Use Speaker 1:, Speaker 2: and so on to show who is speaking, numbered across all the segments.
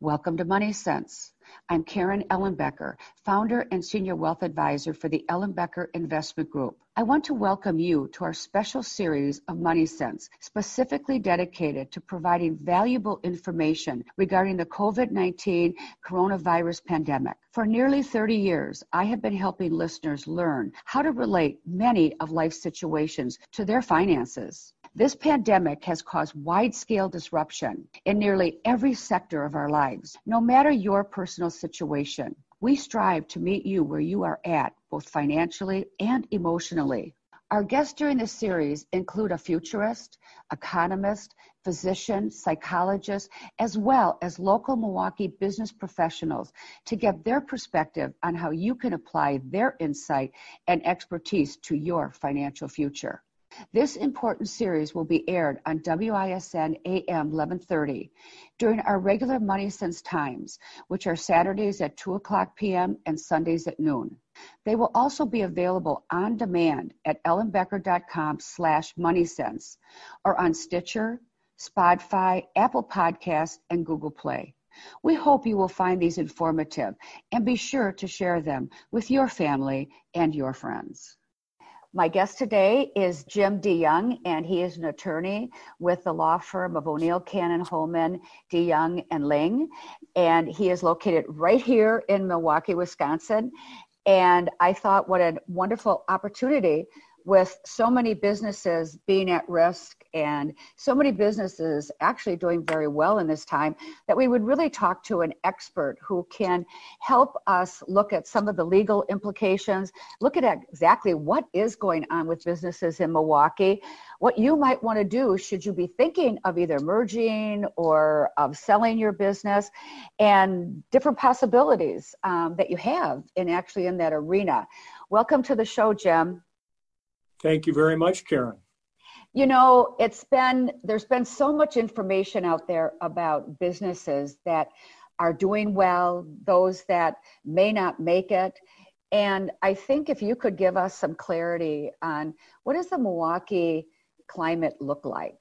Speaker 1: Welcome to Money Sense. I'm Karen Ellenbecker, founder and senior wealth advisor for the Ellenbecker Investment Group. I want to welcome you to our special series of Money Sense, specifically dedicated to providing valuable information regarding the COVID 19 coronavirus pandemic. For nearly 30 years, I have been helping listeners learn how to relate many of life's situations to their finances. This pandemic has caused wide scale disruption in nearly every sector of our lives. No matter your personal situation, we strive to meet you where you are at, both financially and emotionally. Our guests during this series include a futurist, economist, physician, psychologist, as well as local Milwaukee business professionals to get their perspective on how you can apply their insight and expertise to your financial future. This important series will be aired on WISN AM 1130 during our regular Money Sense times, which are Saturdays at 2 o'clock p.m. and Sundays at noon. They will also be available on demand at ellenbecker.com slash moneysense or on Stitcher, Spotify, Apple Podcasts, and Google Play. We hope you will find these informative and be sure to share them with your family and your friends. My guest today is Jim DeJong, and he is an attorney with the law firm of O'Neil Cannon Hollman, DeJong and Laing. And he is located right here in Milwaukee, Wisconsin. And I thought what a wonderful opportunity with so many businesses being at risk and so many businesses actually doing very well in this time that we would really talk to an expert who can help us look at some of the legal implications, look at exactly what is going on with businesses in Milwaukee, what you might want to do should you be thinking of either merging or of selling your business, and different possibilities um, that you have in actually in that arena. Welcome to the show, Jim.
Speaker 2: Thank you very much, Karen.
Speaker 1: You know, it's been, there's been so much information out there about businesses that are doing well, those that may not make it. And I think if you could give us some clarity on what does the Milwaukee climate look like?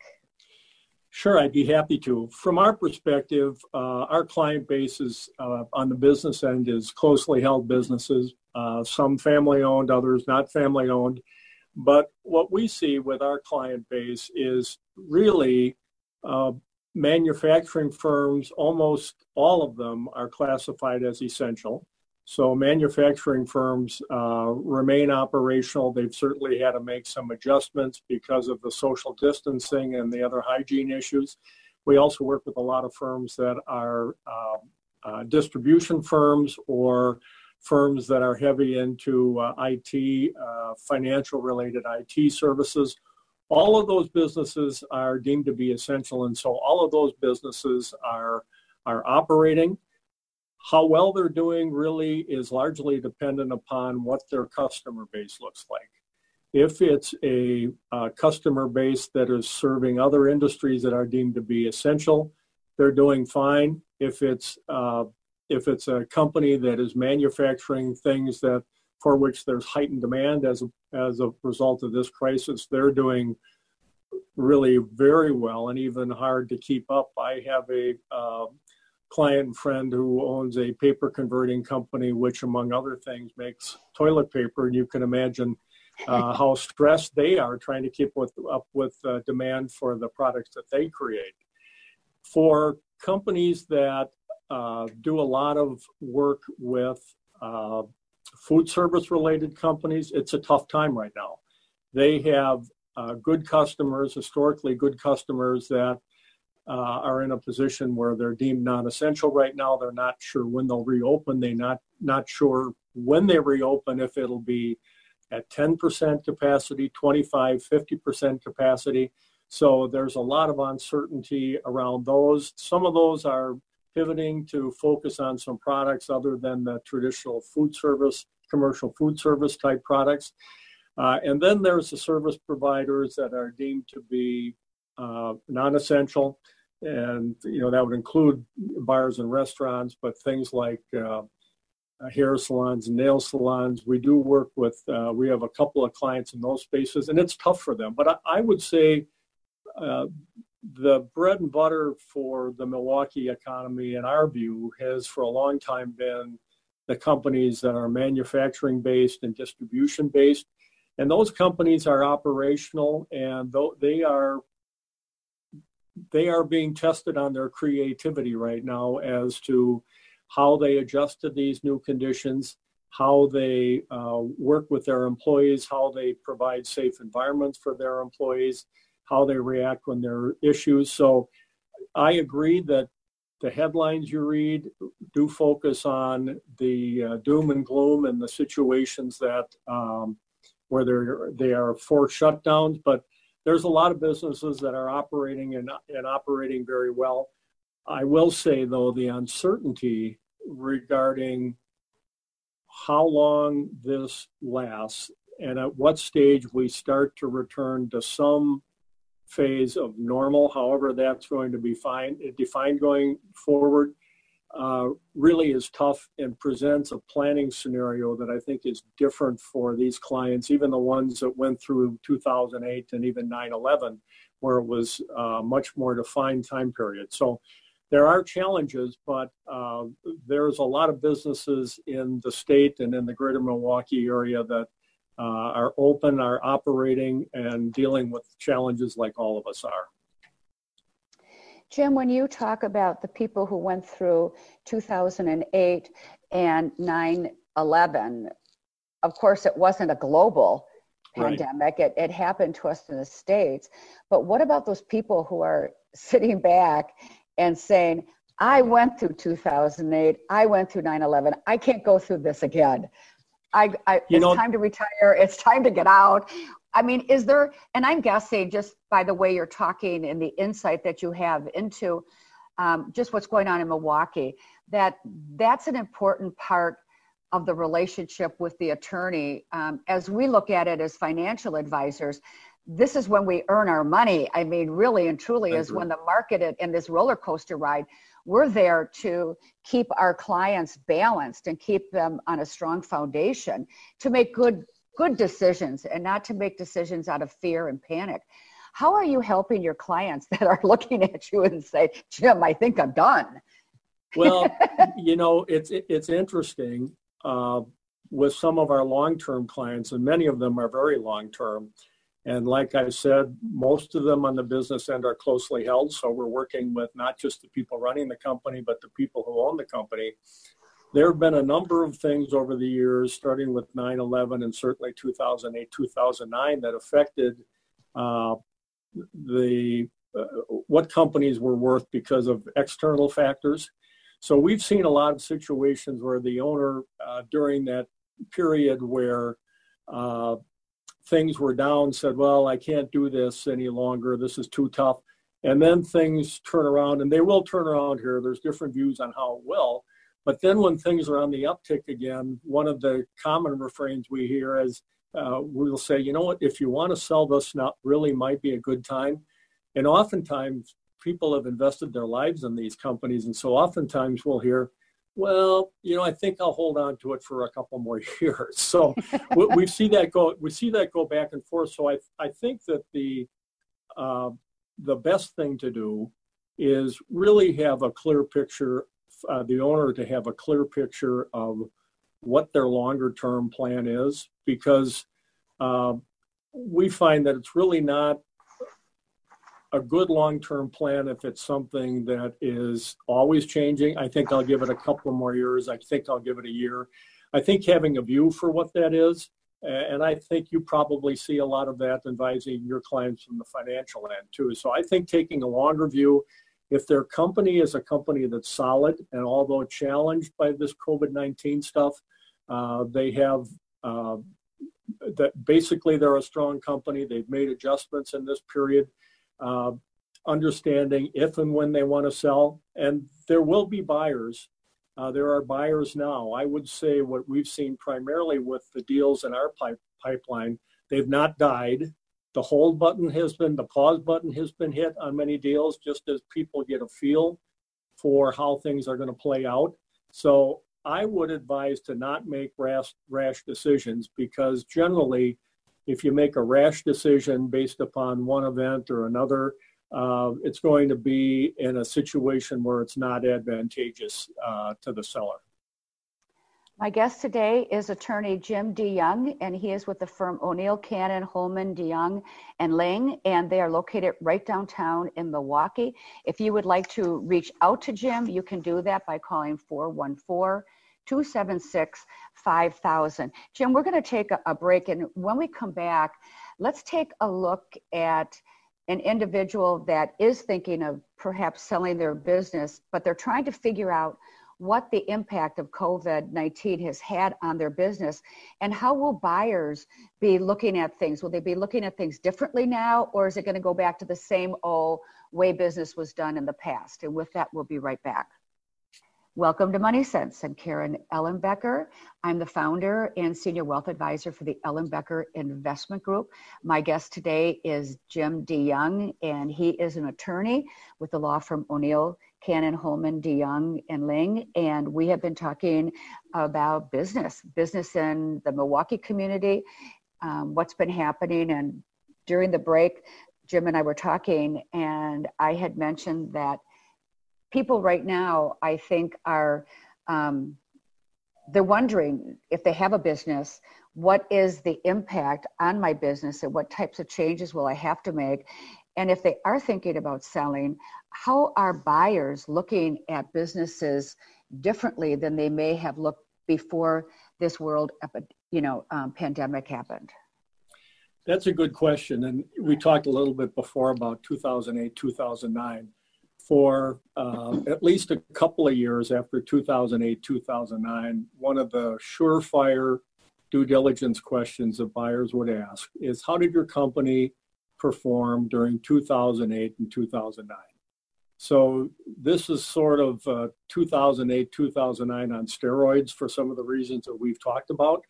Speaker 2: Sure, I'd be happy to. From our perspective, uh, our client base is uh, on the business end is closely held businesses, uh, some family owned, others not family owned. But what we see with our client base is really uh, manufacturing firms, almost all of them are classified as essential. So manufacturing firms uh, remain operational. They've certainly had to make some adjustments because of the social distancing and the other hygiene issues. We also work with a lot of firms that are uh, uh, distribution firms or firms that are heavy into uh, IT, uh, financial related IT services. All of those businesses are deemed to be essential, and so all of those businesses are, are operating. How well they're doing really is largely dependent upon what their customer base looks like. If it's a customer base that is serving other industries that are deemed to be essential, they're doing fine. If it's uh, if it's a company that is manufacturing things that for which there's heightened demand as a, as a result of this crisis, they're doing really very well and even hard to keep up. I have a uh, client and friend who owns a paper converting company, which, among other things, makes toilet paper, and you can imagine uh, how stressed they are trying to keep with, up with uh, demand for the products that they create. For companies that uh, do a lot of work with uh, food service related companies. It's a tough time right now. They have uh, good customers, historically good customers that uh, are in a position where they're deemed non-essential right now. They're not sure when they'll reopen. They're not not sure when they reopen if it'll be at 10% capacity, 25, 50% capacity. So there's a lot of uncertainty around those. Some of those are pivoting to focus on some products other than the traditional food service, commercial food service type products. Uh, and then there's the service providers that are deemed to be uh, non-essential, and you know that would include bars and restaurants, but things like uh, hair salons nail salons. We do work with. Uh, we have a couple of clients in those spaces, and it's tough for them. But I, I would say uh, the bread and butter for the Milwaukee economy, in our view, has for a long time been the companies that are manufacturing based and distribution based. And those companies are operational and they are they are being tested on their creativity right now as to how they adjust to these new conditions, how they uh, work with their employees, how they provide safe environments for their employees, how they react when there are issues. So I agree that the headlines you read do focus on the uh, doom and gloom and the situations that um, where they are forced shutdowns, but there's a lot of businesses that are operating and, and operating very well. I will say, though, the uncertainty regarding how long this lasts and at what stage we start to return to some phase of normal, however that's going to be fine, defined going forward, uh, really is tough and presents a planning scenario that I think is different for these clients, even the ones that went through 2008 and even 9/11, where it was uh, much more defined time period. So there are challenges, but uh, there's a lot of businesses in the state and in the greater Milwaukee area that uh, are open, are operating, and dealing with challenges like all of us are.
Speaker 1: Jim, when you talk about the people who went through 2008 and 9 11, of course, it wasn't a global pandemic. Right. It, it happened to us in the States. But what about those people who are sitting back and saying, I went through 2008, I went through 9 11, I can't go through this again? I, I it's know, time to retire. It's time to get out. I mean, is there, and I'm guessing just by the way you're talking and the insight that you have into um, just what's going on in Milwaukee, that that's an important part of the relationship with the attorney. Um, as we look at it as financial advisors, this is when we earn our money. I mean, really and truly, is when the market and this roller coaster ride, we're there to keep our clients balanced and keep them on a strong foundation to make good good decisions and not to make decisions out of fear and panic. How are you helping your clients that are looking at you and say, Jim, I think I'm done?
Speaker 2: well, you know, it's it's interesting uh, with some of our long-term clients, and many of them are very long-term. And like I said, most of them on the business end are closely held. So we're working with not just the people running the company, but the people who own the company there have been a number of things over the years, starting with 9 11 and certainly 2008, 2009, that affected uh, the uh, what companies were worth because of external factors. So we've seen a lot of situations where the owner, uh, during that period where uh, things were down, said, Well, I can't do this any longer. This is too tough. And then things turn around, and they will turn around here. There's different views on how it will. But then when things are on the uptick again, one of the common refrains we hear is uh, we'll say, you know what, if you want to sell this now, really might be a good time. And oftentimes people have invested their lives in these companies. And so oftentimes we'll hear, well, you know, I think I'll hold on to it for a couple more years. So we, we, see that go, we see that go back and forth. So I, I think that the, uh, the best thing to do is really have a clear picture uh, the owner to have a clear picture of what their longer term plan is because uh, we find that it's really not a good long term plan if it's something that is always changing. I think I'll give it a couple more years. I think I'll give it a year. I think having a view for what that is, and I think you probably see a lot of that advising your clients from the financial end too. So I think taking a longer view if their company is a company that's solid and although challenged by this COVID 19 stuff, uh, they have uh, that basically they're a strong company. They've made adjustments in this period, uh, understanding if and when they want to sell. And there will be buyers. Uh, there are buyers now. I would say what we've seen primarily with the deals in our pipe, pipeline, they've not died the hold button has been, the pause button has been hit on many deals just as people get a feel for how things are going to play out. So I would advise to not make rash, rash decisions because generally, if you make a rash decision based upon one event or another, uh, it's going to be in a situation where it's not advantageous uh, to the seller.
Speaker 1: My guest today is attorney Jim DeJong, and he is with the firm O'Neil, Cannon, Hollman, DeJong, and Laing, and they are located right downtown in Milwaukee. If you would like to reach out to Jim, you can do that by calling 414 276 5000. Jim, we're going to take a, a break, and when we come back, let's take a look at an individual that is thinking of perhaps selling their business, but they're trying to figure out what the impact of COVID 19 has had on their business and how will buyers be looking at things? Will they be looking at things differently now, or is it going to go back to the same old way business was done in the past? And with that, we'll be right back. Welcome to Money Sense. I'm Karen Ellenbecker. I'm the founder and senior wealth advisor for the Ellenbecker Investment Group. My guest today is Jim DeJong, and he is an attorney with the law firm O'Neil, Cannon, Hollman, DeJong, and Laing. And we have been talking about business, business in the Milwaukee community, um, what's been happening. And during the break, Jim and I were talking, and I had mentioned that people right now, I think, are um, they're wondering if they have a business, what is the impact on my business, and what types of changes will I have to make? And if they are thinking about selling, how are buyers looking at businesses differently than they may have looked before this world, you know, um, pandemic happened?
Speaker 2: That's a good question, and we talked a little bit before about 2008, 2009 for uh, at least a couple of years after 2008, 2009, one of the surefire due diligence questions that buyers would ask is how did your company perform during 2008 and 2009? So this is sort of uh, 2008, 2009 on steroids for some of the reasons that we've talked about.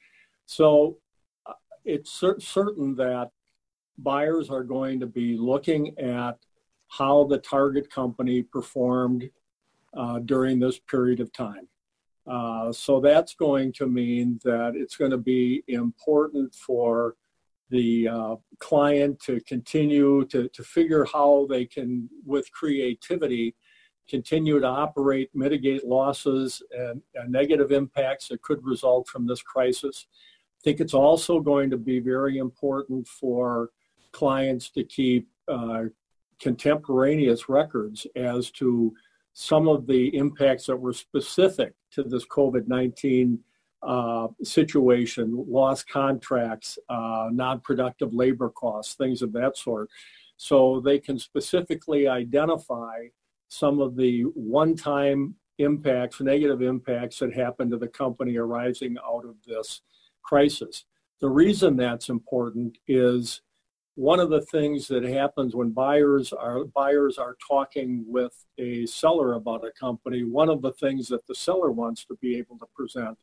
Speaker 2: So uh, it's cer- certain that buyers are going to be looking at how the target company performed uh, during this period of time. Uh, so that's going to mean that it's going to be important for the uh, client to continue to, to figure how they can, with creativity, continue to operate, mitigate losses and, and negative impacts that could result from this crisis. I think it's also going to be very important for clients to keep uh, contemporaneous records as to some of the impacts that were specific to this COVID 19 uh, situation, lost contracts, uh, non productive labor costs, things of that sort. So they can specifically identify some of the one time impacts, negative impacts that happened to the company arising out of this crisis. The reason that's important is one of the things that happens when buyers are buyers are talking with a seller about a company one of the things that the seller wants to be able to present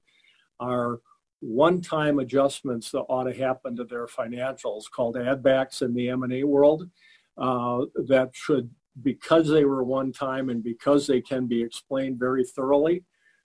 Speaker 2: are one-time adjustments that ought to happen to their financials called add-backs in the m&a world uh, that should because they were one time and because they can be explained very thoroughly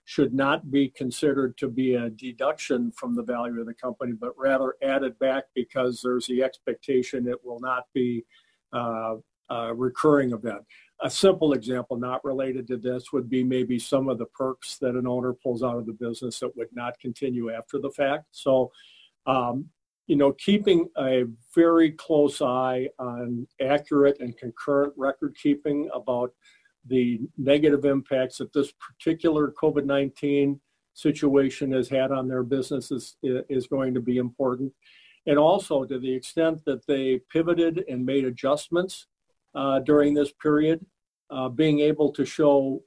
Speaker 2: should not be considered to be a deduction from the value of the company, but rather added back because there's the expectation it will not be uh, a recurring event. A simple example, not related to this, would be maybe some of the perks that an owner pulls out of the business that would not continue after the fact. So, um, you know, keeping a very close eye on accurate and concurrent record keeping about the negative impacts that this particular COVID 19 situation has had on their businesses is, going to be important. And also, to the extent that they pivoted and made adjustments uh, during this period, uh, being able to show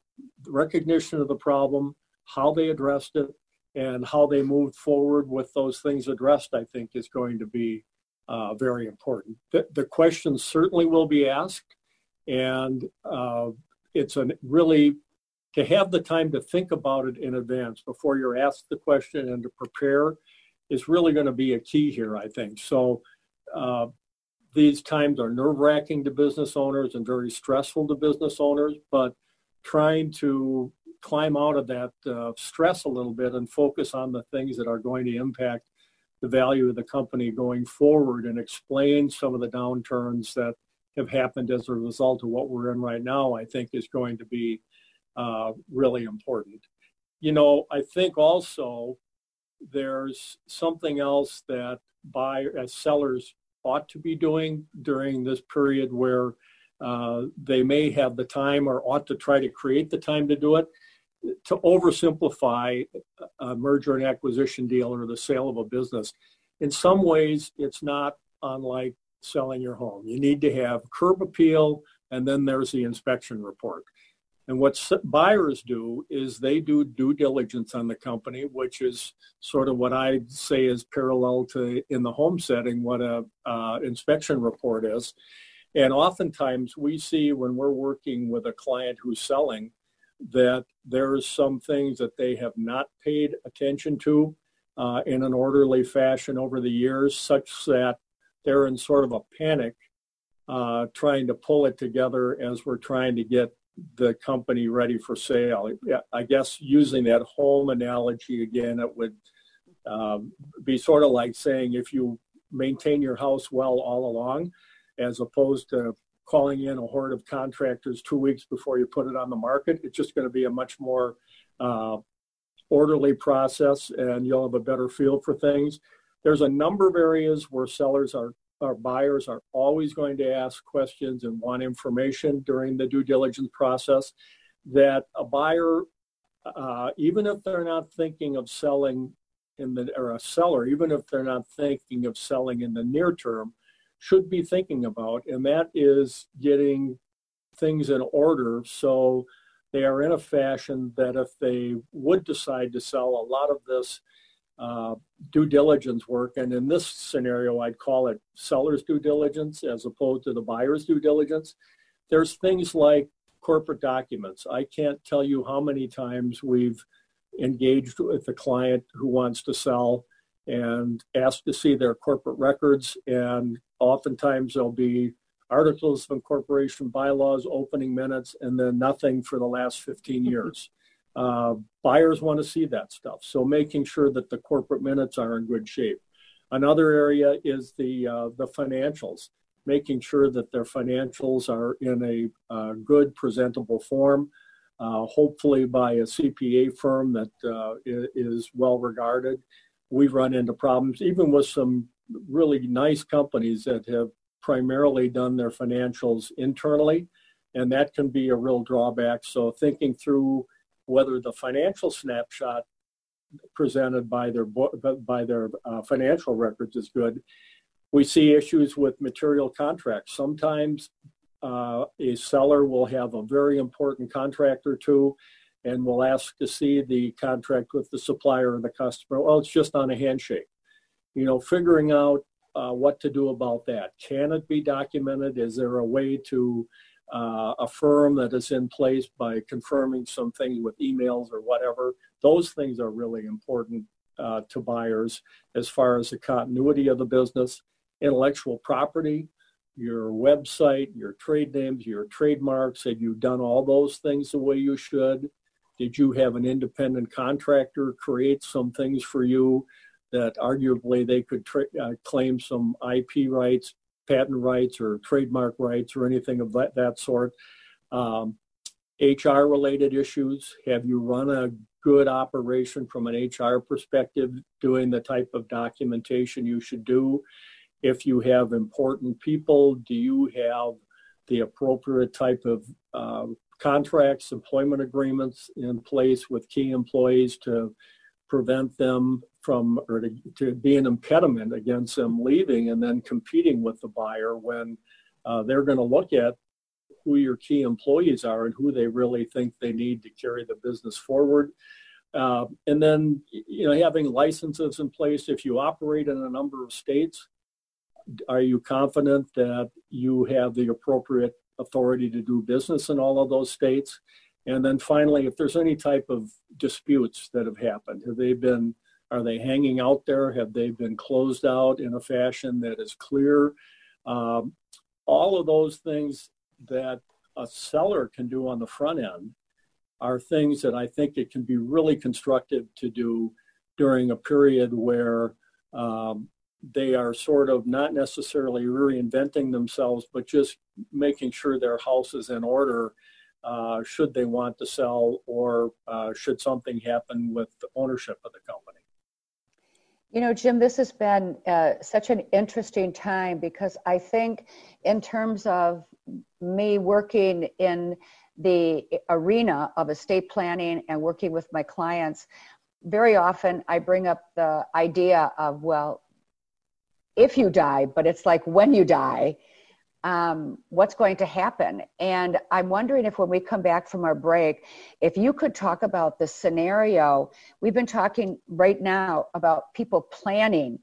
Speaker 2: recognition of the problem, how they addressed it, and how they moved forward with those things addressed, I think is going to be uh, very important. The, the, questions certainly will be asked, and uh, it's a really to have the time to think about it in advance before you're asked the question and to prepare is really going to be a key here, I think. So uh, these times are nerve wracking to business owners and very stressful to business owners, but trying to climb out of that uh, stress a little bit and focus on the things that are going to impact the value of the company going forward and explain some of the downturns that have happened as a result of what we're in right now, I think is going to be uh, really important. You know, I think also there's something else that buyers, as sellers ought to be doing during this period where uh, they may have the time or ought to try to create the time to do it to oversimplify a merger and acquisition deal or the sale of a business. In some ways, it's not unlike selling your home. You need to have curb appeal, and then there's the inspection report. And what buyers do is they do due diligence on the company, which is sort of what I say is parallel to in the home setting what a uh, inspection report is. And oftentimes we see when we're working with a client who's selling that there's some things that they have not paid attention to uh, in an orderly fashion over the years, such that they're in sort of a panic uh, trying to pull it together as we're trying to get the company ready for sale. I guess using that home analogy again, it would um, be sort of like saying if you maintain your house well all along, as opposed to calling in a horde of contractors two weeks before you put it on the market, it's just going to be a much more uh, orderly process and you'll have a better feel for things. There's a number of areas where sellers are our buyers are always going to ask questions and want information during the due diligence process that a buyer, uh, even if they're not thinking of selling in the, or a seller, even if they're not thinking of selling in the near term, should be thinking about, and that is getting things in order so they are in a fashion that if they would decide to sell, a lot of this uh, due diligence work. And in this scenario, I'd call it seller's due diligence as opposed to the buyer's due diligence. There's things like corporate documents. I can't tell you how many times we've engaged with a client who wants to sell and asked to see their corporate records. And oftentimes there'll be articles of incorporation, bylaws, opening minutes, and then nothing for the last 15 years. Uh, buyers want to see that stuff. So making sure that the corporate minutes are in good shape. Another area is the uh, the financials, making sure that their financials are in a uh, good, presentable form, uh, hopefully by a CPA firm that uh, is well regarded. We've run into problems even with some really nice companies that have primarily done their financials internally, and that can be a real drawback. So thinking through whether the financial snapshot presented by their by their uh, financial records is good. We see issues with material contracts. Sometimes uh, a seller will have a very important contract or two and will ask to see the contract with the supplier or the customer. Well, it's just on a handshake. You know, figuring out uh, what to do about that. Can it be documented? Is there a way to uh, a firm that is in place by confirming some things with emails or whatever. Those things are really important uh, to buyers as far as the continuity of the business, intellectual property, your website, your trade names, your trademarks. Have you done all those things the way you should? Did you have an independent contractor create some things for you that arguably they could tra- uh, claim some IP rights patent rights or trademark rights or anything of that, that sort. Um, HR related issues. Have you run a good operation from an HR perspective, doing the type of documentation you should do? If you have important people, do you have the appropriate type of uh, contracts, employment agreements in place with key employees to prevent them from or to, to be an impediment against them leaving and then competing with the buyer when uh, they're going to look at who your key employees are and who they really think they need to carry the business forward. Uh, and then, you know, having licenses in place. If you operate in a number of states, are you confident that you have the appropriate authority to do business in all of those states? And then finally, if there's any type of disputes that have happened, have they been are they hanging out there? Have they been closed out in a fashion that is clear? Um, all of those things that a seller can do on the front end are things that I think it can be really constructive to do during a period where um, they are sort of not necessarily reinventing themselves, but just making sure their house is in order uh, should they want to sell or uh, should something happen with the ownership of the company.
Speaker 1: You know, Jim, this has been uh, such an interesting time because I think, in terms of me working in the arena of estate planning and working with my clients, very often I bring up the idea of, well, if you die, but it's like when you die, um, what's going to happen. And I'm wondering if when we come back from our break, if you could talk about the scenario. We've been talking right now about people planning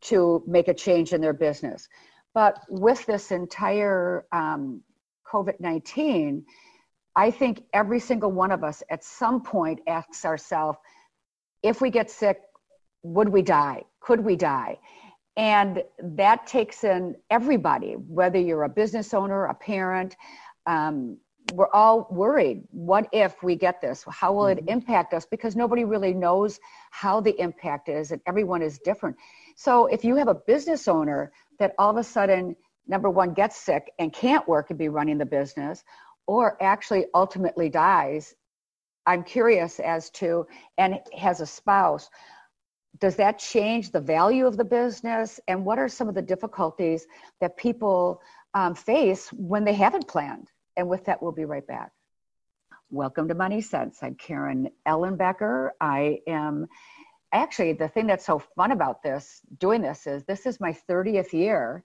Speaker 1: to make a change in their business. But with this entire um, COVID 19, I think every single one of us at some point asks ourselves if we get sick, would we die? Could we die? And that takes in everybody, whether you're a business owner, a parent. Um, we're all worried. What if we get this? How will it mm-hmm. impact us? Because nobody really knows how the impact is, and everyone is different. So if you have a business owner that all of a sudden, number one, gets sick and can't work and be running the business, or actually ultimately dies, I'm curious as to, and has a spouse, does that change the value of the business? And what are some of the difficulties that people um, face when they haven't planned? And with that, we'll be right back. Welcome to Money Sense. I'm Karen Ellenbecker. I am actually the thing that's so fun about this, doing this, is this is my 30th year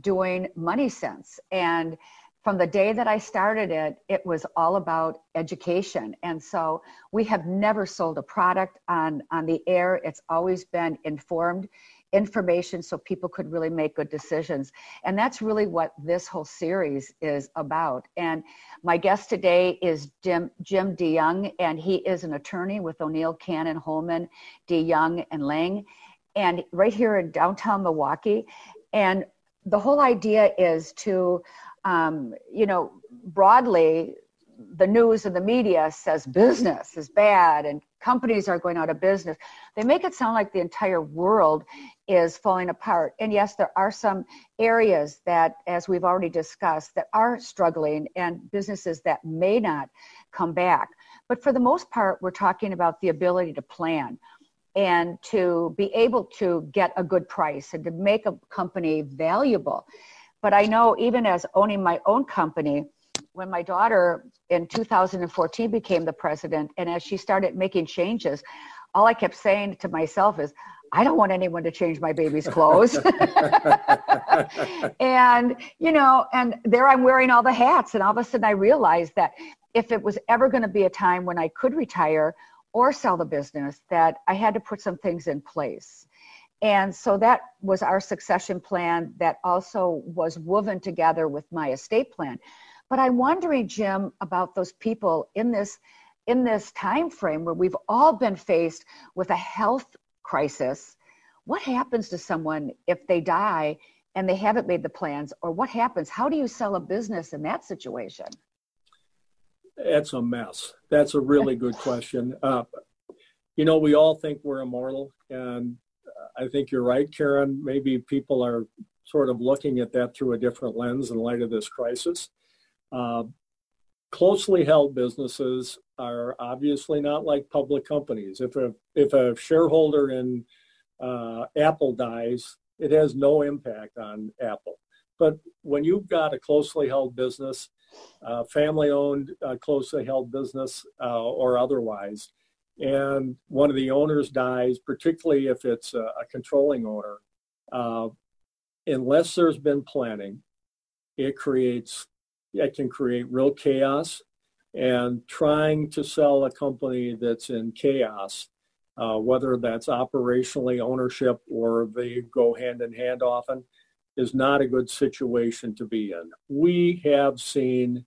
Speaker 1: doing Money Sense. And from the day that I started it, it was all about education. And so we have never sold a product on, on the air. It's always been informed information so people could really make good decisions. And that's really what this whole series is about. And my guest today is Jim, Jim DeJong, and he is an attorney with O'Neil, Cannon, Hollman, DeJong, and Laing, and right here in downtown Milwaukee. And the whole idea is to um, you know, broadly, the news and the media says business is bad and companies are going out of business. They make it sound like the entire world is falling apart. And yes, there are some areas that, as we've already discussed, that are struggling and businesses that may not come back. But for the most part, we're talking about the ability to plan and to be able to get a good price and to make a company valuable. But I know even as owning my own company, when my daughter in 2014 became the president, and as she started making changes, all I kept saying to myself is, I don't want anyone to change my baby's clothes. and, you know, and there I'm wearing all the hats. And all of a sudden I realized that if it was ever going to be a time when I could retire or sell the business, that I had to put some things in place. And so that was our succession plan that also was woven together with my estate plan. But I'm wondering, Jim, about those people in this in this time frame where we've all been faced with a health crisis. What happens to someone if they die and they haven't made the plans, or what happens? How do you sell a business in that situation?
Speaker 2: It's a mess. That's a really good question. Uh, you know, we all think we're immortal, and I think you're right, Karen. Maybe people are sort of looking at that through a different lens in light of this crisis. Uh, closely held businesses are obviously not like public companies. If a if a shareholder in uh, Apple dies, it has no impact on Apple. But when you've got a closely held business, uh, family-owned, uh, closely held business, uh, or otherwise, and one of the owners dies, particularly if it's a, a controlling owner, uh, unless there's been planning, it creates it can create real chaos. And trying to sell a company that's in chaos, uh, whether that's operationally ownership or they go hand in hand often, is not a good situation to be in. We have seen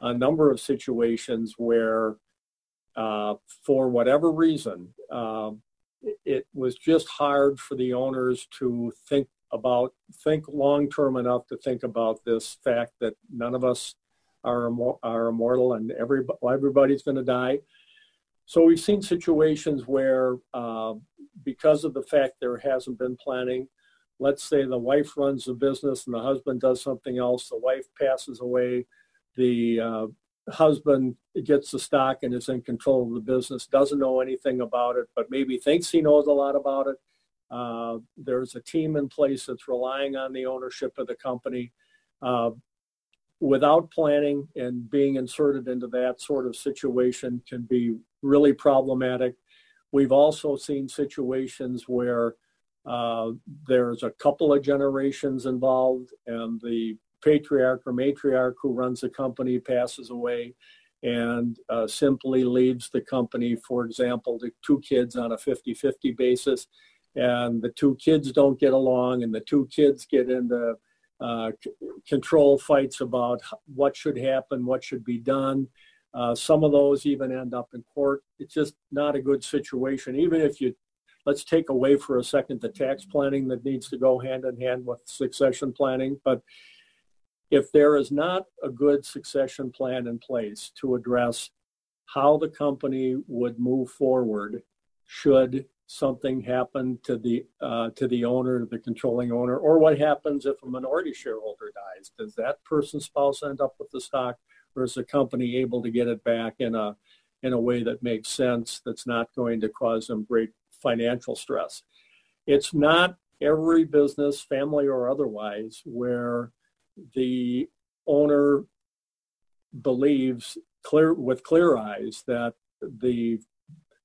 Speaker 2: a number of situations where uh, for whatever reason, uh, it was just hard for the owners to think about, think long term enough to think about this fact that none of us are, are immortal and every, everybody's going to die. So we've seen situations where, uh, because of the fact there hasn't been planning, let's say the wife runs the business and the husband does something else. The wife passes away. The uh, husband gets the stock and is in control of the business, doesn't know anything about it, but maybe thinks he knows a lot about it. Uh, there's a team in place that's relying on the ownership of the company. Uh, without planning and being inserted into that sort of situation can be really problematic. We've also seen situations where uh, there's a couple of generations involved, and the patriarch or matriarch who runs the company passes away and uh, simply leaves the company, for example, to two kids on a 50 50 basis. And the two kids don't get along, and the two kids get into uh, control fights about what should happen, what should be done. Uh, some of those even end up in court. It's just not a good situation. Even if you, let's take away for a second the tax planning that needs to go hand in hand with succession planning. But if there is not a good succession plan in place to address how the company would move forward should something happen to the uh, to the owner, the controlling owner, or what happens if a minority shareholder dies? Does that person's spouse end up with the stock, or is the company able to get it back in a in a way that makes sense that's not going to cause them great financial stress? It's not every business, family or otherwise, where the owner believes clear with clear eyes that the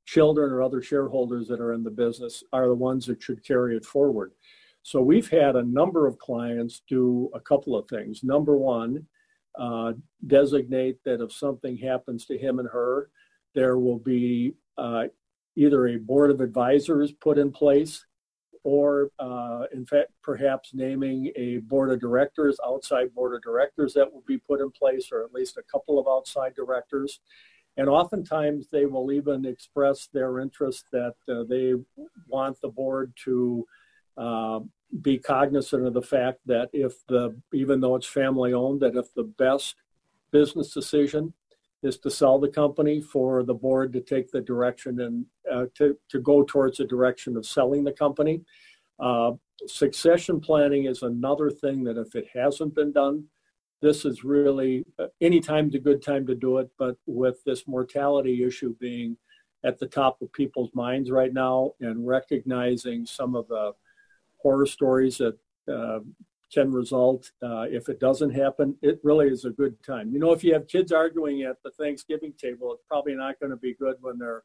Speaker 2: children or other shareholders that are in the business are the ones that should carry it forward. So we've had a number of clients do a couple of things. Number one, uh, designate that if something happens to him and her, there will be uh, either a board of advisors put in place or uh, in fact perhaps naming a board of directors outside board of directors that will be put in place or at least a couple of outside directors. And oftentimes they will even express their interest that uh, they want the board to uh, be cognizant of the fact that if the even though it's family owned that if the best business decision is to sell the company for the board to take the direction and uh, to, to go towards the direction of selling the company. Uh, succession planning is another thing that if it hasn't been done this is really uh, any time's a good time to do it but with this mortality issue being at the top of people's minds right now and recognizing some of the horror stories that uh, can result uh, if it doesn't happen it really is a good time. You know if you have kids arguing at the thanksgiving table it's probably not going to be good when they're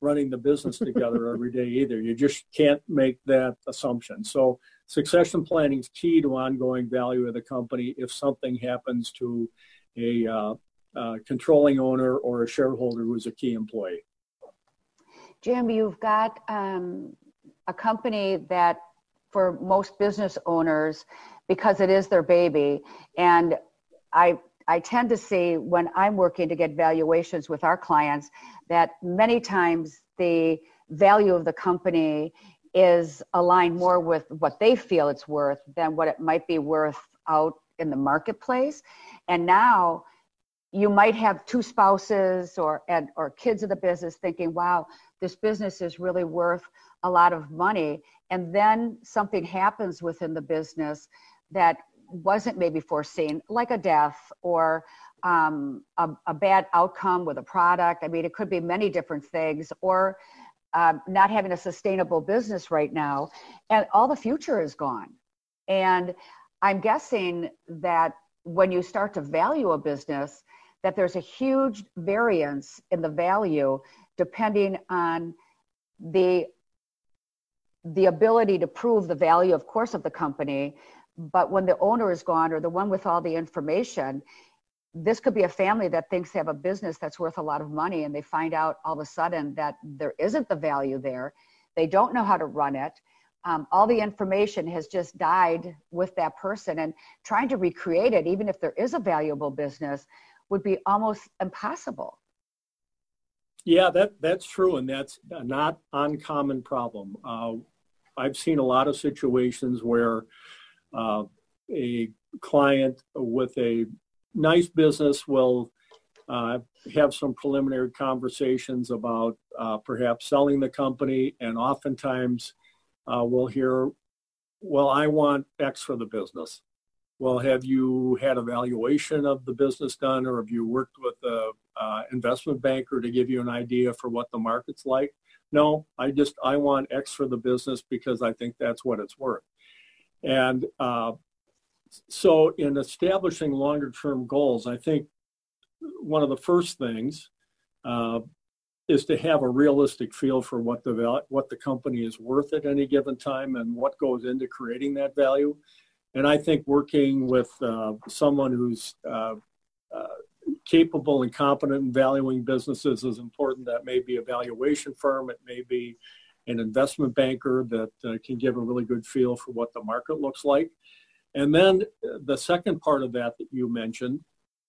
Speaker 2: running the business together every day either. You just can't make that assumption. So succession planning is key to ongoing value of the company. If something happens to a uh, uh, controlling owner or a shareholder who's a key employee.
Speaker 1: Jim, you've got um, a company that for most business owners, because it is their baby, and I I tend to see when I'm working to get valuations with our clients that many times the value of the company is aligned more with what they feel it's worth than what it might be worth out in the marketplace. And now you might have two spouses or and, or kids of the business thinking, "Wow, this business is really worth a lot of money." And then something happens within the business that wasn't maybe foreseen, like a death or um, a, a bad outcome with a product. I mean, it could be many different things, or um, not having a sustainable business right now, and all the future is gone. And I'm guessing that when you start to value a business, that there's a huge variance in the value depending on the the ability to prove the value of course of the company but when the owner is gone or the one with all the information this could be a family that thinks they have a business that's worth a lot of money and they find out all of a sudden that there isn't the value there. They don't know how to run it. Um, all the information has just died with that person and trying to recreate it even if there is a valuable business would be almost impossible.
Speaker 2: Yeah that that's true and that's not uncommon problem. Uh, i've seen a lot of situations where uh, a client with a nice business will uh, have some preliminary conversations about uh, perhaps selling the company, and oftentimes uh, we'll hear well, I want X for the business. Well, have you had a valuation of the business done, or have you worked with a uh, investment banker to give you an idea for what the market's like? No, I just I want X for the business because I think that's what it's worth. And uh, so, in establishing longer term goals, I think one of the first things uh, is to have a realistic feel for what the what the company is worth at any given time and what goes into creating that value. And I think working with uh, someone who's uh, uh capable and competent in valuing businesses is important. That may be a valuation firm, it may be an investment banker that uh, can give a really good feel for what the market looks like. And then uh, the second part of that that you mentioned,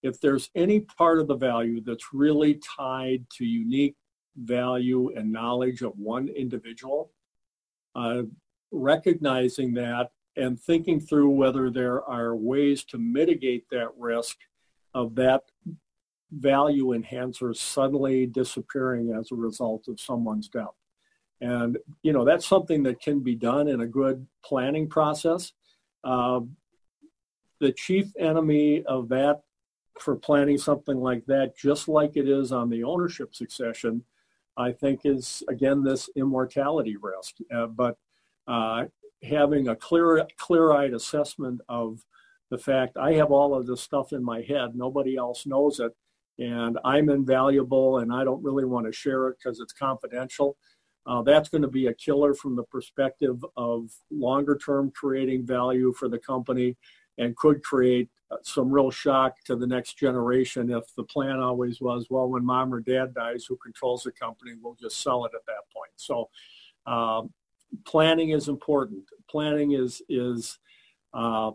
Speaker 2: if there's any part of the value that's really tied to unique value and knowledge of one individual, uh, recognizing that and thinking through whether there are ways to mitigate that risk of that value enhancer suddenly disappearing as a result of someone's death. And, you know, that's something that can be done in a good planning process. Uh, the chief enemy of that for planning something like that, just like it is on the ownership succession, I think is, again, this immortality risk. Uh, but uh, having a clear, clear-eyed assessment of the fact I have all of this stuff in my head, nobody else knows it, and I'm invaluable and I don't really want to share it because it's confidential. Uh, that's going to be a killer from the perspective of longer term creating value for the company and could create uh, some real shock to the next generation if the plan always was, well, when mom or dad dies, who controls the company, we'll just sell it at that point. So um, planning is important. Planning is, is uh,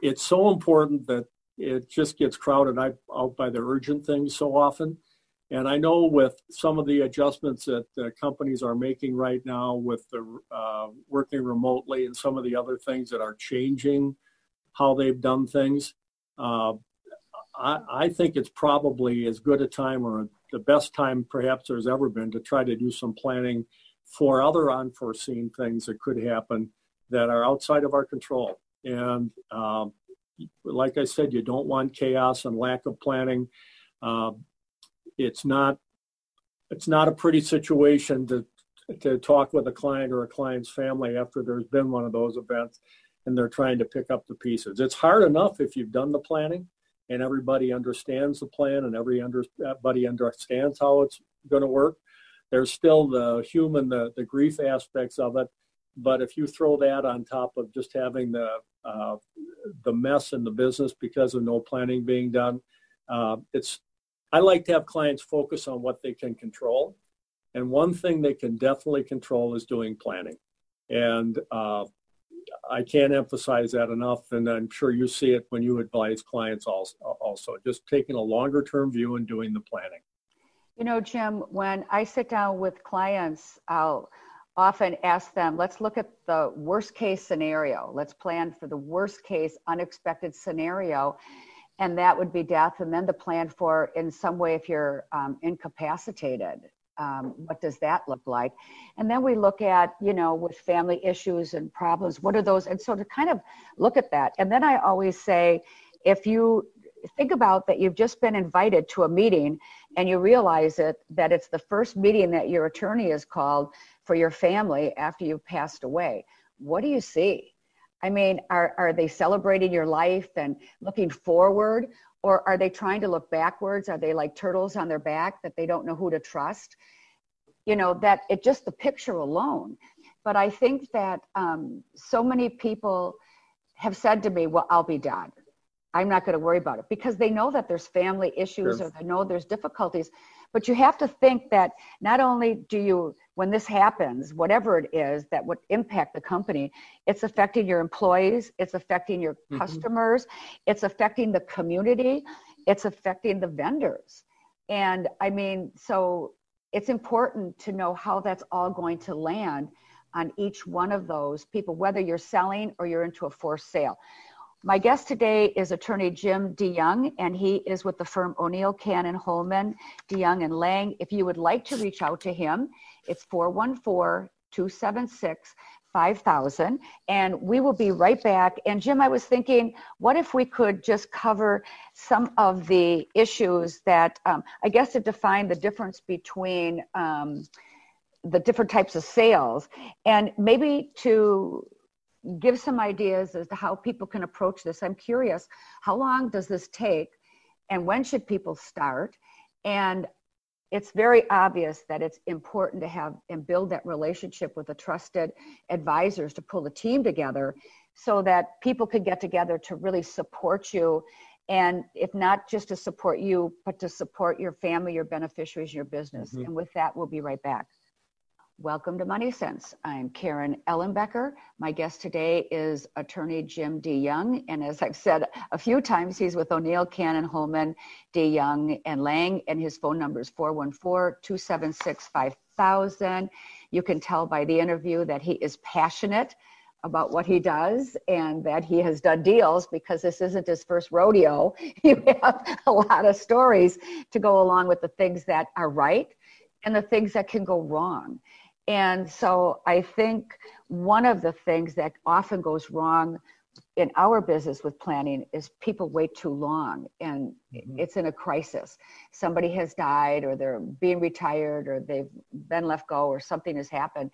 Speaker 2: it's so important that it just gets crowded out by the urgent things so often. And I know with some of the adjustments that companies are making right now with the uh, working remotely and some of the other things that are changing how they've done things, uh, I, I, think it's probably as good a time or the best time perhaps there's ever been to try to do some planning for other unforeseen things that could happen that are outside of our control. And um, like I said, you don't want chaos and lack of planning. Uh, it's not it's not a pretty situation to to talk with a client or a client's family after there's been one of those events and they're trying to pick up the pieces. It's hard enough if you've done the planning and everybody understands the plan and every under, everybody understands how it's going to work. There's still the human, the, the grief aspects of it. But if you throw that on top of just having the uh, the mess in the business because of no planning being done. Uh, it's I like to have clients focus on what they can control, and one thing they can definitely control is doing planning, and uh, I can't emphasize that enough. And I'm sure you see it when you advise clients also. Also, just taking a longer term view and doing the planning.
Speaker 1: You know, Jim, when I sit down with clients, I'll often ask them, let's look at the worst case scenario. Let's plan for the worst case unexpected scenario. And that would be death. And then the plan for, in some way, if you're um, incapacitated, um, what does that look like? And then we look at, you know, with family issues and problems, what are those? And so to kind of look at that. And then I always say, if you think about that you've just been invited to a meeting and you realize it that it's the first meeting that your attorney has called for your family after you've passed away. What do you see? I mean, are, are they celebrating your life and looking forward? Or are they trying to look backwards? Are they like turtles on their back that they don't know who to trust? You know, that it just the picture alone. But I think that um, so many people have said to me, well, I'll be done. I'm not going to worry about it because they know that there's family issues sure. or they know there's difficulties. But you have to think that not only do you, when this happens, whatever it is that would impact the company, it's affecting your employees, it's affecting your mm-hmm. customers, it's affecting the community, it's affecting the vendors. And I mean, so it's important to know how that's all going to land on each one of those people, whether you're selling or you're into a forced sale. My guest today is attorney Jim DeJong, and he is with the firm O'Neil, Cannon, Hollman, DeJong, and Laing. If you would like to reach out to him, it's 414 276 5000 and we will be right back and jim i was thinking what if we could just cover some of the issues that um, i guess to define the difference between um, the different types of sales and maybe to give some ideas as to how people can approach this. I'm curious how long does this take and when should people start? And it's very obvious that it's important to have and build that relationship with the trusted advisors to pull the team together so that people could get together to really support you and if not just to support you but to support your family your beneficiaries your business. Mm-hmm. and with that we'll be right back Welcome to Money Sense. I'm Karen Ellenbecker. My guest today is attorney Jim DeJong. And as I've said a few times, he's with O'Neil, Cannon, Hollman, D. Young, and Laing. And his phone number is 414 276 5000. You can tell by the interview that he is passionate about what he does and that he has done deals because this isn't his first rodeo. You have a lot of stories to go along with the things that are right and the things that can go wrong. And so I think one of the things that often goes wrong in our business with planning is people wait too long and mm-hmm. it's in a crisis. Somebody has died or they're being retired or they've been left go or something has happened.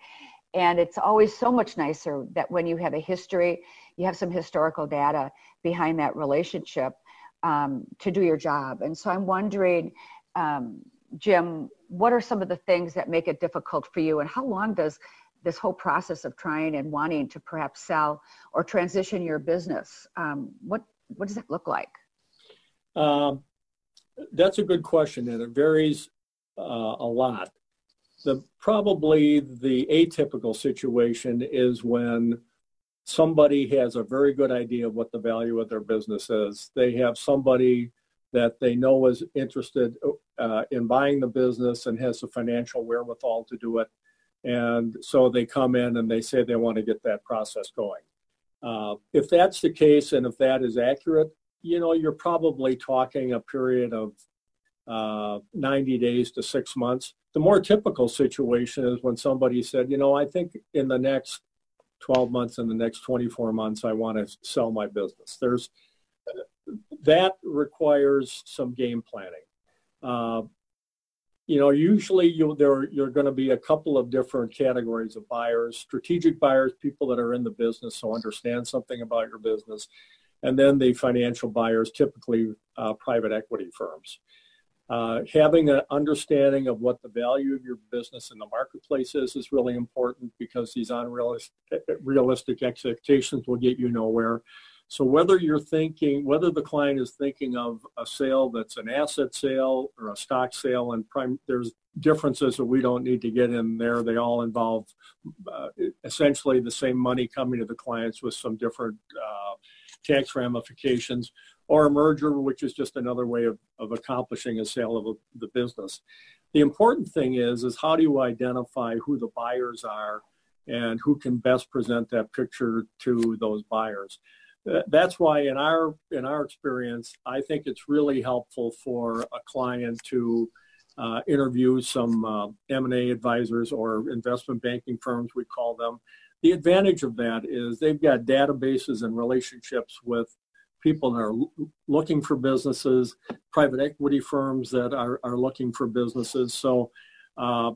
Speaker 1: And it's always so much nicer that when you have a history, you have some historical data behind that relationship um, to do your job. And so I'm wondering, um, Jim, what are some of the things that make it difficult for you? And how long does this whole process of trying and wanting to perhaps sell or transition your business um, what what does that look like? Um,
Speaker 2: that's a good question and it varies uh, a lot. The probably the atypical situation is when somebody has a very good idea of what the value of their business is. They have somebody that they know is interested uh, in buying the business and has the financial wherewithal to do it. And so they come in and they say they want to get that process going. Uh, if that's the case and if that is accurate, you know, you're probably talking a period of uh, 90 days to six months. The more typical situation is when somebody said, you know, I think in the next 12 months, in the next 24 months, I want to sell my business. There's that requires some game planning. Uh, you know, usually you there you're going to be a couple of different categories of buyers: strategic buyers, people that are in the business, so understand something about your business, and then the financial buyers, typically uh, private equity firms. Uh, having an understanding of what the value of your business in the marketplace is is really important because these unrealistic expectations will get you nowhere. So whether you're thinking, whether the client is thinking of a sale that's an asset sale or a stock sale, and prime, there's differences that we don't need to get in there. They all involve uh, essentially the same money coming to the clients with some different uh, tax ramifications, or a merger, which is just another way of, of accomplishing a sale of a, the business. The important thing is, is how do you identify who the buyers are and who can best present that picture to those buyers? That's why in our in our experience i think it's really helpful for a client to uh, interview some uh, m&a advisors or investment banking firms we call them. The advantage of that is they've got databases and relationships with people that are looking for businesses private equity firms that are, are looking for businesses. So uh,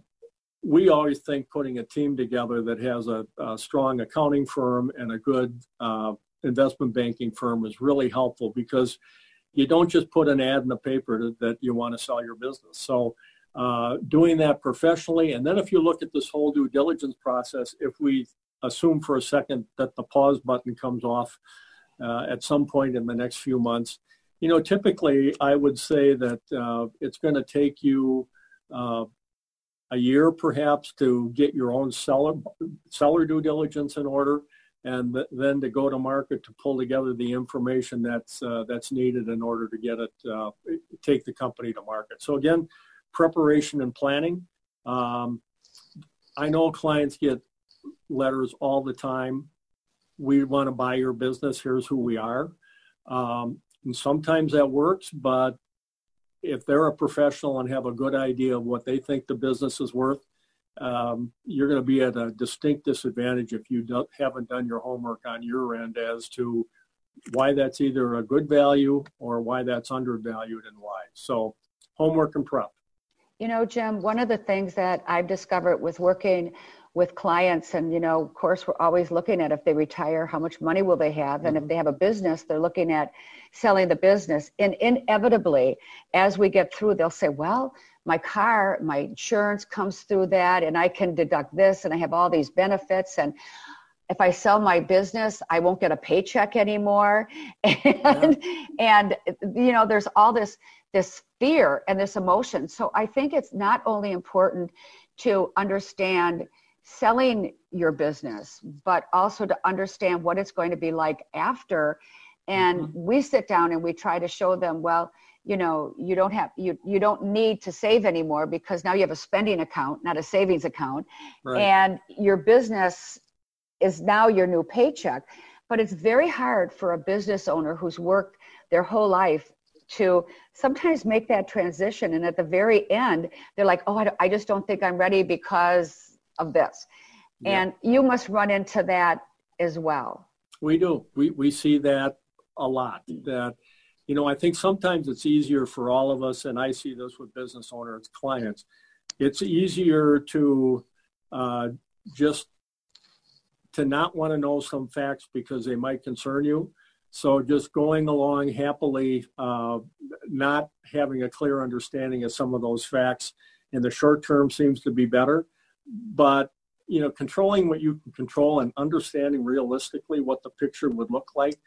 Speaker 2: we always think putting a team together that has a, a strong accounting firm and a good uh, investment banking firm is really helpful because you don't just put an ad in the paper to, that you want to sell your business. So uh, doing that professionally, and then if you look at this whole due diligence process, if we assume for a second that the pause button comes off uh, at some point in the next few months, you know, typically I would say that uh, it's going to take you uh, a year perhaps to get your own seller seller due diligence in order and th- then to go to market to pull together the information that's uh, that's needed in order to get it uh, take the company to market. So again, preparation and planning. Um, I know clients get letters all the time. We want to buy your business. Here's who we are. Um, and sometimes that works, but if they're a professional and have a good idea of what they think the business is worth, um, you're going to be at a distinct disadvantage if you haven't done your homework on your end as to why that's either a good value or why that's undervalued and why. So, homework and prep.
Speaker 1: You know, Jim, one of the things that I've discovered with working with clients, and you know, of course, we're always looking at if they retire, how much money will they have, and if mm-hmm. they have a business, they're looking at selling the business. And inevitably, as we get through, they'll say, "Well, my car, my insurance comes through that, and I can deduct this, and I have all these benefits, and." if I sell my business, I won't get a paycheck anymore. And, yeah. and you know, there's all this, this fear and this emotion. So I think it's not only important to understand selling your business, but also to understand what it's going to be like after. And mm-hmm. we sit down and we try to show them, well, you know, you don't have you you don't need to save anymore because now you have a spending account, not a savings account. Right. And your business is now your new paycheck. But it's very hard for a business owner who's worked their whole life to sometimes make that transition. And at the very end, they're like, oh, I, I just don't think I'm ready because of this. Yeah. And you must run into that as well.
Speaker 2: We do. We, we see that a lot. That, you know, I think sometimes it's easier for all of us, and I see this with business owners, clients. It's easier to uh, just to not want to know some facts because they might concern you. So just going along happily, uh, not having a clear understanding of some of those facts in the short term seems to be better. But you know, controlling what you can control and understanding realistically what the picture would look like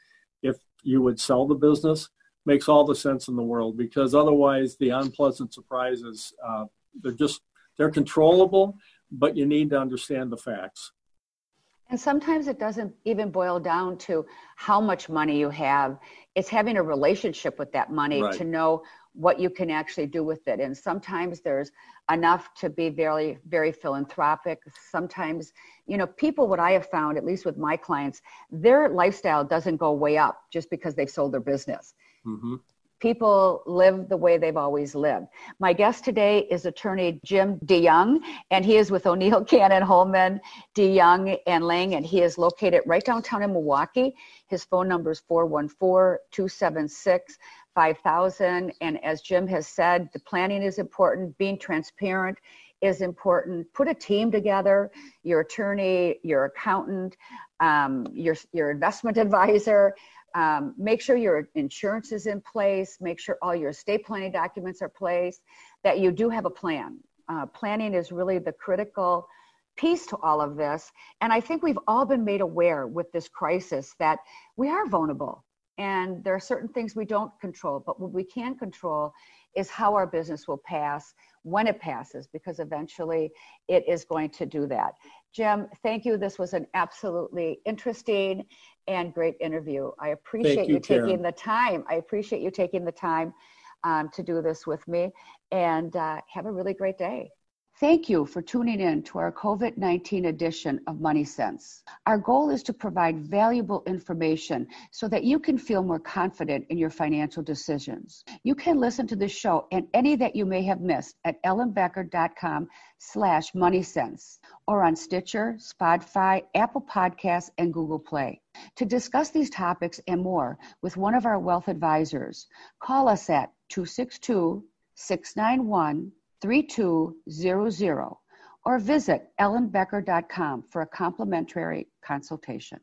Speaker 2: if you would sell the business makes all the sense in the world because otherwise the unpleasant surprises uh, they're just they're controllable but you need to understand the facts
Speaker 1: and sometimes it doesn't even boil down to how much money you have. It's having a relationship with that money right. to know what you can actually do with it. And sometimes there's enough to be very, very philanthropic. Sometimes, you know, people, what I have found, at least with my clients, their lifestyle doesn't go way up just because they've sold their business. Mm-hmm people live the way they've always lived. My guest today is attorney Jim DeJong, and he is with O'Neil Cannon Hollman, DeJong, and Laing, and he is located right downtown in Milwaukee. His phone number is 414 276 5000. And as Jim has said, the planning is important, being transparent is important. Put a team together your attorney, your accountant, um, your, your investment advisor um, make sure your insurance is in place, make sure all your estate planning documents are placed, that you do have a plan. Uh, planning is really the critical piece to all of this. And I think we've all been made aware with this crisis that we are vulnerable and there are certain things we don't control, but what we can control is how our business will pass when it passes, because eventually it is going to do that. Jim, thank you. This was an absolutely interesting and great interview. I appreciate you, you taking the time. I appreciate you taking the time um, to do this with me and uh, have a really great day. Thank you for tuning in to our COVID 19 edition of Money Sense. Our goal is to provide valuable information so that you can feel more confident in your financial decisions. You can listen to this show and any that you may have missed at ellenbecker.com slash money sense or on Stitcher, Spotify, Apple Podcasts, and Google Play. To discuss these topics and more with one of our wealth advisors, call us at 262 691 3200 or visit ellenbecker.com for a complimentary consultation.